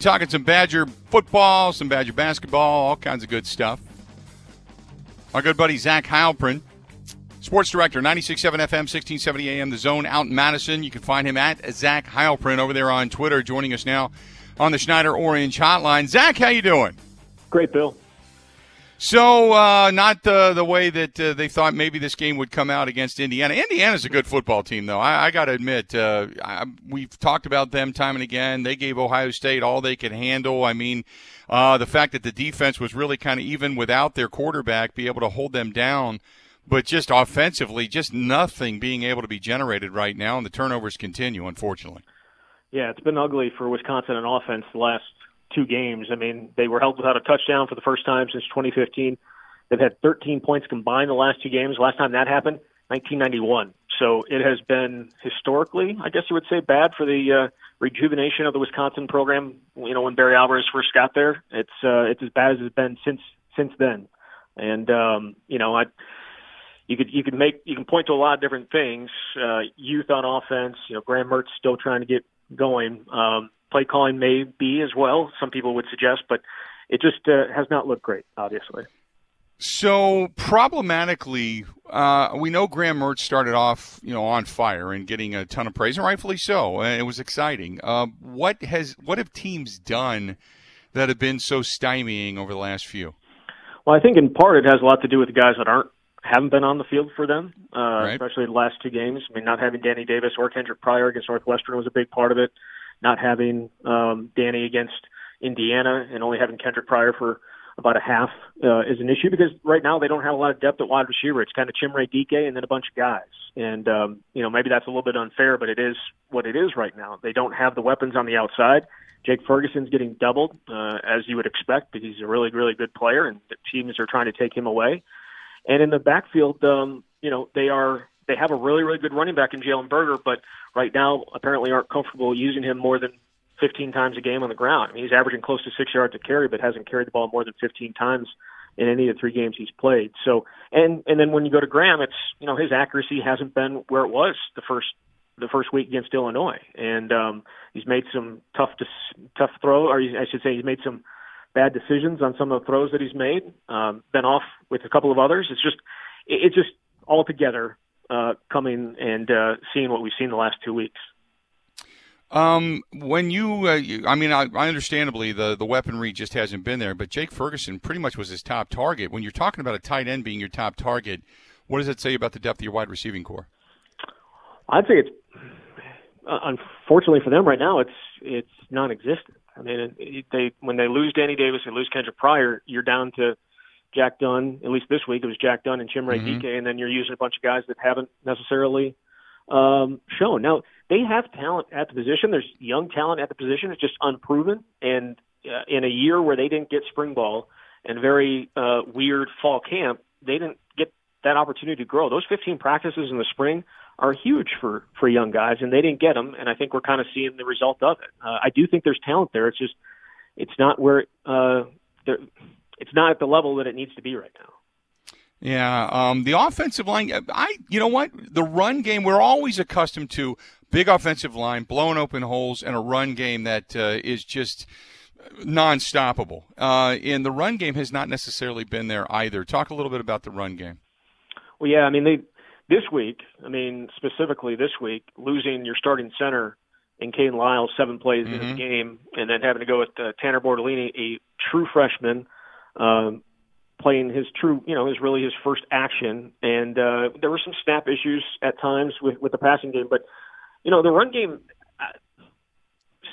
Talking some Badger football, some Badger basketball, all kinds of good stuff. Our good buddy Zach Heilprin, sports director, 96.7 FM, 1670 AM, The Zone out in Madison. You can find him at Zach Heilprin over there on Twitter, joining us now on the Schneider Orange Hotline. Zach, how you doing? Great, Bill. So, uh, not the the way that uh, they thought maybe this game would come out against Indiana. Indiana's a good football team, though. I, I got to admit, uh, I, we've talked about them time and again. They gave Ohio State all they could handle. I mean, uh, the fact that the defense was really kind of even without their quarterback, be able to hold them down. But just offensively, just nothing being able to be generated right now, and the turnovers continue, unfortunately. Yeah, it's been ugly for Wisconsin on offense the last two games. I mean, they were held without a touchdown for the first time since 2015. They've had 13 points combined the last two games. Last time that happened, 1991. So it has been historically, I guess you would say, bad for the uh, rejuvenation of the Wisconsin program. You know, when Barry Alvarez first got there, it's uh, it's as bad as it's been since since then. And um, you know, I you could you could make you can point to a lot of different things. Uh, youth on offense. You know, Graham Mertz still trying to get going. Um, play calling may be as well. Some people would suggest, but it just uh, has not looked great, obviously. So problematically, uh, we know Graham Mertz started off, you know, on fire and getting a ton of praise, and rightfully so. And it was exciting. Uh, what has what have teams done that have been so stymieing over the last few? Well, I think in part it has a lot to do with the guys that aren't haven't been on the field for them, uh, right. especially the last two games. I mean, not having Danny Davis or Kendric Pryor against Northwestern was a big part of it not having um, Danny against Indiana and only having Kendric Pryor for about a half uh, is an issue because right now they don't have a lot of depth at wide receiver. It's kind of Chimere Dike and then a bunch of guys. And, um, you know, maybe that's a little bit unfair, but it is what it is right now. They don't have the weapons on the outside. Jake Ferguson's getting doubled, uh, as you would expect, because he's a really, really good player, and the teams are trying to take him away. And in the backfield, um, you know, they are they have a really, really good running back in Jalen Berger, but right now apparently aren't comfortable using him more than 15 times a game on the ground. I mean, he's averaging close to six yards to carry, but hasn't carried the ball more than 15 times in any of the three games he's played. So, and and then when you go to Graham, it's you know his accuracy hasn't been where it was the first the first week against Illinois, and um, he's made some tough tough throw, or I should say, he's made some bad decisions on some of the throws that he's made. Um, been off with a couple of others. It's just it, it's just altogether uh, coming and uh, seeing what we've seen the last two weeks. Um, when you, uh, you I mean, I, I, understandably the the weaponry just hasn't been there, but Jake Ferguson pretty much was his top target. When you're talking about a tight end being your top target, what does it say about the depth of your wide receiving corps? I'd say it's uh, unfortunately for them right now, it's it's non-existent. I mean, it, it, they when they lose Danny Davis and lose Kendric Pryor, you're down to Jack Dunn. At least this week, it was Jack Dunn and Chimere mm-hmm. Dike, and then you're using a bunch of guys that haven't necessarily um, shown. Now they have talent at the position. There's young talent at the position. It's just unproven. And uh, in a year where they didn't get spring ball and very uh, weird fall camp, they didn't get that opportunity to grow. Those 15 practices in the spring are huge for for young guys, and they didn't get them. And I think we're kind of seeing the result of it. Uh, I do think there's talent there. It's just it's not where uh, it's not at the level that it needs to be right now. Yeah, um, the offensive line. I, you know what, the run game. We're always accustomed to big offensive line, blowing open holes, and a run game that uh, is just non-stoppable. Uh, and the run game has not necessarily been there either. Talk a little bit about the run game. Well, yeah, I mean they this week. I mean specifically this week, losing your starting center in Kayden Lyles seven plays mm-hmm. in the game, and then having to go with uh, Tanner Bortolini, a true freshman um, playing his true, you know, his really his first action. And uh, there were some snap issues at times with with the passing game, but you know, the run game. Uh,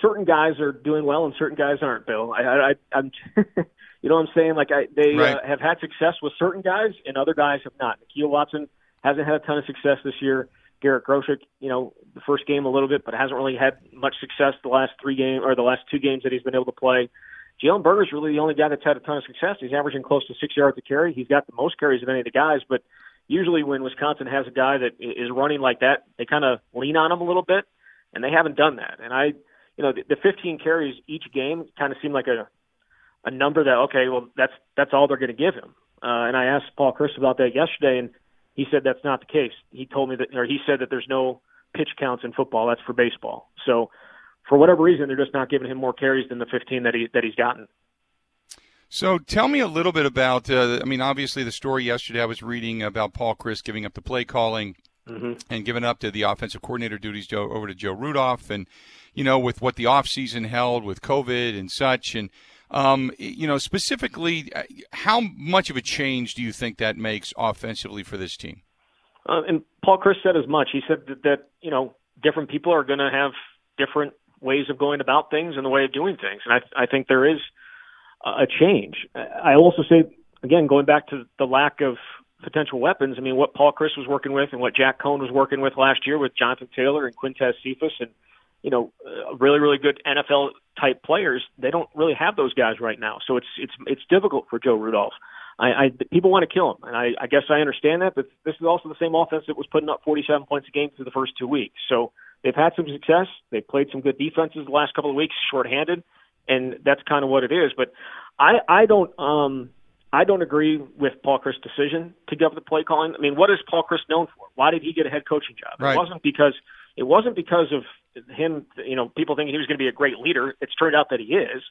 certain guys are doing well and certain guys aren't. Bill, I, I, I'm, you know, what I'm saying like I, they right. uh, have had success with certain guys and other guys have not. Nakia Watson hasn't had a ton of success this year. Garrett Groshek, you know, the first game a little bit, but hasn't really had much success the last three games or the last two games that he's been able to play. Jalen Berger's really the only guy that's had a ton of success. He's averaging close to six yards a carry. He's got the most carries of any of the guys, but usually when Wisconsin has a guy that is running like that, they kind of lean on him a little bit, and they haven't done that. And I, you know, the, the 15 carries each game kind of seemed like a a number that okay, well that's that's all they're going to give him. Uh, and I asked Paul Chryst about that yesterday, and he said that's not the case. He told me that, or he said that there's no pitch counts in football. That's for baseball. So for whatever reason, they're just not giving him more carries than the 15 that he that he's gotten. So tell me a little bit about. Uh, I mean, obviously the story yesterday I was reading about Paul Chryst giving up the play calling mm-hmm. and giving up to the offensive coordinator duties Joe, over to Joe Rudolph, and you know with what the offseason held with COVID and such, and um, you know specifically, uh, how much of a change do you think that makes offensively for this team? Uh, and Paul Chryst said as much. He said that, that you know different people are going to have different ways of going about things and the way of doing things, and I, I think there is a change. I also say again, going back to the lack of potential weapons. I mean, what Paul Chryst was working with and what Jack Coan was working with last year with Jonathan Taylor and Quintez Cephus and you know uh, really really good NFL type players. They don't really have those guys right now, so it's it's it's difficult for Joe Rudolph. I, I people want to kill him, and I, I guess I understand that. But this is also the same offense that was putting up 47 points a game through the first two weeks. So they've had some success. They've played some good defenses the last couple of weeks, shorthanded, and that's kind of what it is. But I I don't um I don't agree with Paul Chryst's decision to give the play calling. I mean, what is Paul Chryst known for? Why did he get a head coaching job? Right. It wasn't because it wasn't because of him. You know, people thinking he was going to be a great leader. It's turned out that he is.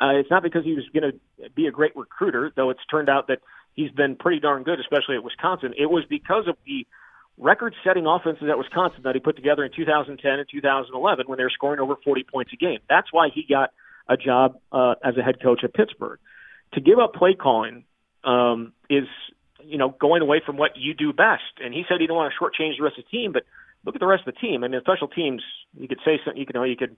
Uh, it's not because he was going to be a great recruiter, though. It's turned out that he's been pretty darn good, especially at Wisconsin. It was because of the record-setting offenses at Wisconsin that he put together in 2010 and 2011 when they were scoring over 40 points a game. That's why he got a job uh, as a head coach at Pittsburgh. To give up play calling um, is, you know, going away from what you do best. And he said he didn't want to shortchange the rest of the team, but look at the rest of the team. I mean, special teams, you could say something, you know, you could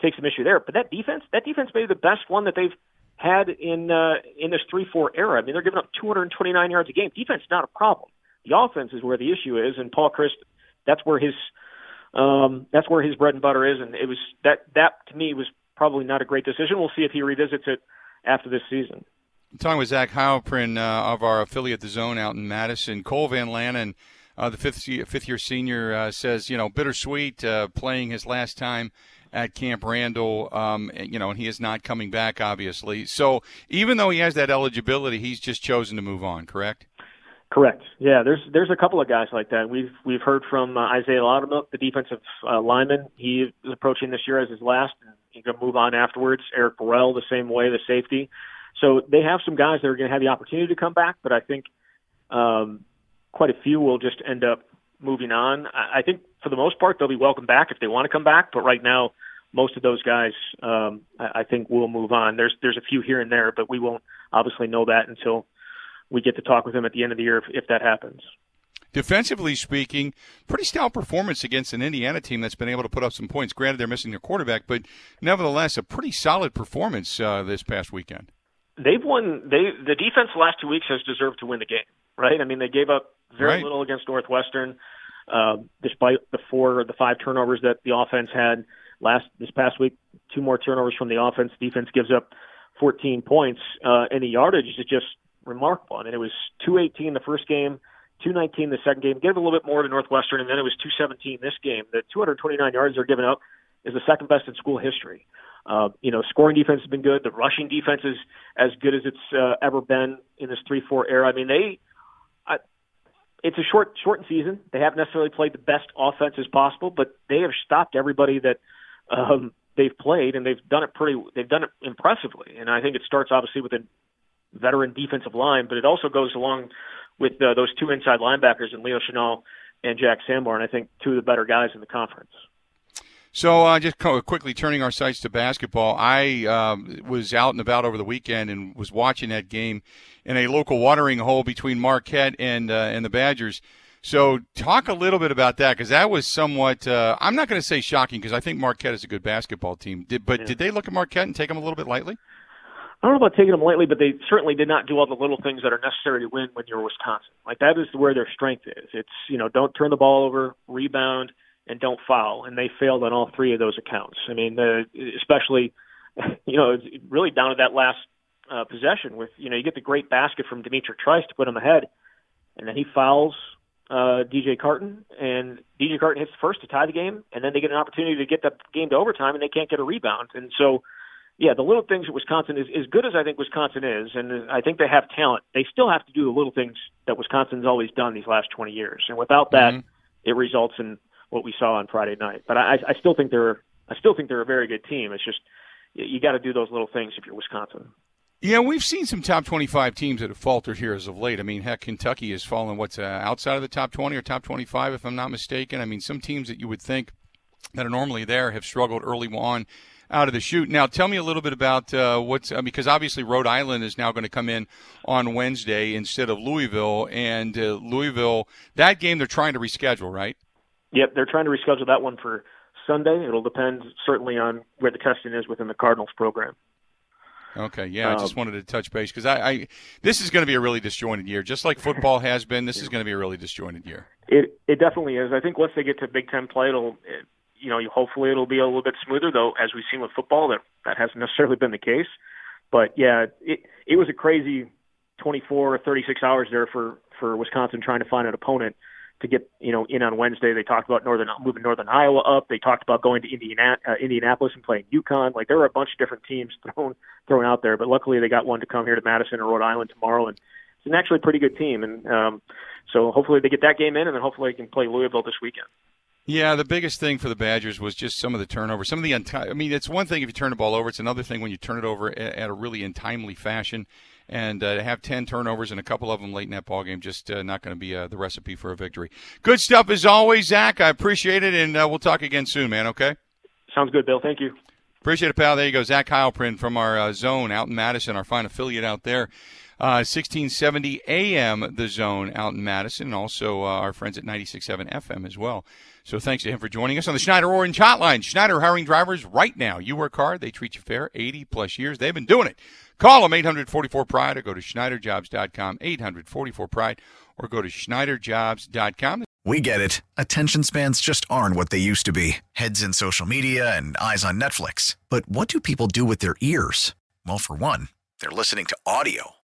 take some issue there, but that defense, that defense may be the best one that they've had in uh, in this three four era. I mean, they're giving up 229 yards a game. Defense not a problem. The offense is where the issue is, and Paul Chryst, that's where his um, that's where his bread and butter is. And it was that that to me was probably not a great decision. We'll see if he revisits it after this season. I'm talking with Zach Heilprin uh, of our affiliate, The Zone, out in Madison. Cole Van Lanen, uh, the fifth fifth year senior, uh, says you know bittersweet uh, playing his last time at Camp Randall. Um, you know, and he is not coming back, obviously. So even though he has that eligibility, he's just chosen to move on. Correct. Correct. Yeah, there's there's a couple of guys like that. We've we've heard from uh, Isaiah Loudermilk, the defensive uh, lineman. He is approaching this year as his last. He's going to move on afterwards. Eric Burrell, the same way, the safety. So they have some guys that are going to have the opportunity to come back, but I think um, quite a few will just end up moving on. I, I think for the most part they'll be welcome back if they want to come back, but right now most of those guys um, I, I think will move on. There's there's a few here and there, but we won't obviously know that until we get to talk with him at the end of the year if, if that happens. Defensively speaking, pretty stout performance against an Indiana team that's been able to put up some points. Granted, they're missing their quarterback, but nevertheless, a pretty solid performance uh, this past weekend. They've won. They the defense the last two weeks has deserved to win the game, right? I mean, they gave up very right. little against Northwestern, uh, despite the four or the five turnovers that the offense had last this past week. Two more turnovers from the offense. Defense gives up 14 points, uh, and the yardage is just remarkable. I mean, it was 218 the first game, 219 the second game. Gave a little bit more to Northwestern, and then it was 217 this game. The 229 yards they're giving up is the second best in school history. Uh, you know, scoring defense has been good. The rushing defense is as good as it's uh, ever been in this three-four era. I mean, they. It's a short, shortened season. They haven't necessarily played the best offense as possible, but they have stopped everybody that um, they've played, and they've done it pretty. They've done it impressively, and I think it starts obviously with a veteran defensive line, but it also goes along with uh, those two inside linebackers and Leo Chenal and Jack Sanborn. I think two of the better guys in the conference. So, uh, just quickly turning our sights to basketball, I um, was out and about over the weekend and was watching that game in a local watering hole between Marquette and uh, and the Badgers. So, talk a little bit about that because that was somewhat. Uh, I'm not going to say shocking because I think Marquette is a good basketball team. Did, but yeah. did they look at Marquette and take them a little bit lightly? I don't know about taking them lightly, but they certainly did not do all the little things that are necessary to win when you're Wisconsin. Like that is where their strength is. It's you know don't turn the ball over, rebound, and don't foul, and they failed on all three of those accounts. I mean, the, especially you know really down to that last uh, possession with you know you get the great basket from D'Mitrik Trice to put him ahead, and then he fouls uh, DJ Carton, and DJ Carton hits first to tie the game, and then they get an opportunity to get that game to overtime, and they can't get a rebound, and so yeah, the little things at Wisconsin is as good as I think Wisconsin is, and I think they have talent. They still have to do the little things that Wisconsin's always done these last 20 years, and without that, mm-hmm. it results in what we saw on Friday night. But I, I still think they're I still think they're a very good team. It's just you got to do those little things if you're Wisconsin. Yeah, we've seen some top 25 teams that have faltered here as of late. I mean, heck, Kentucky has fallen what's uh, outside of the top 20 or top 25, if I'm not mistaken. I mean, some teams that you would think that are normally there have struggled early on out of the chute. Now, tell me a little bit about uh, what's uh, because obviously Rhode Island is now going to come in on Wednesday instead of Louisville, and uh, Louisville that game they're trying to reschedule, right? Yep, they're trying to reschedule that one for Sunday. It'll depend certainly on where the testing is within the Cardinals program. Okay, yeah, I just um, wanted to touch base because I, I, this is going to be a really disjointed year, just like football has been. This is going to be a really disjointed year. It it definitely is. I think once they get to Big Ten play, it'll it, you know, hopefully it'll be a little bit smoother. Though, as we've seen with football, that that hasn't necessarily been the case. But yeah, it it was a crazy 24 or 36 hours there for for Wisconsin trying to find an opponent to get you know in on Wednesday. They talked about northern moving Northern Iowa up. They talked about going to Indiana, uh, Indianapolis and playing UConn. Like there were a bunch of different teams thrown thrown out there, but luckily they got one to come here to Madison or Rhode Island tomorrow, and it's an actually pretty good team. And um, so hopefully they get that game in, and then hopefully they can play Louisville this weekend. Yeah, the biggest thing for the Badgers was just some of the turnover. Some of the unti- I mean, it's one thing if you turn the ball over; it's another thing when you turn it over at a really untimely fashion. And uh, to have ten turnovers and a couple of them late in that ball game, just uh, not going to be uh, the recipe for a victory. Good stuff as always, Zach. I appreciate it, and uh, we'll talk again soon, man. Okay. Sounds good, Bill. Thank you. Appreciate it, pal. There you go, Zach Heilprin from our uh, zone out in Madison, our fine affiliate out there. 1670 uh, AM, the zone out in Madison, and also our friends at 96.7 FM as well. So thanks to him for joining us on the Schneider Orange Hotline. Schneider hiring drivers right now. You work hard, they treat you fair. 80 plus years, they've been doing it. Call them 844 Pride or go to SchneiderJobs.com, 844 Pride, or go to SchneiderJobs.com. We get it. Attention spans just aren't what they used to be heads in social media and eyes on Netflix. But what do people do with their ears? Well, for one, they're listening to audio.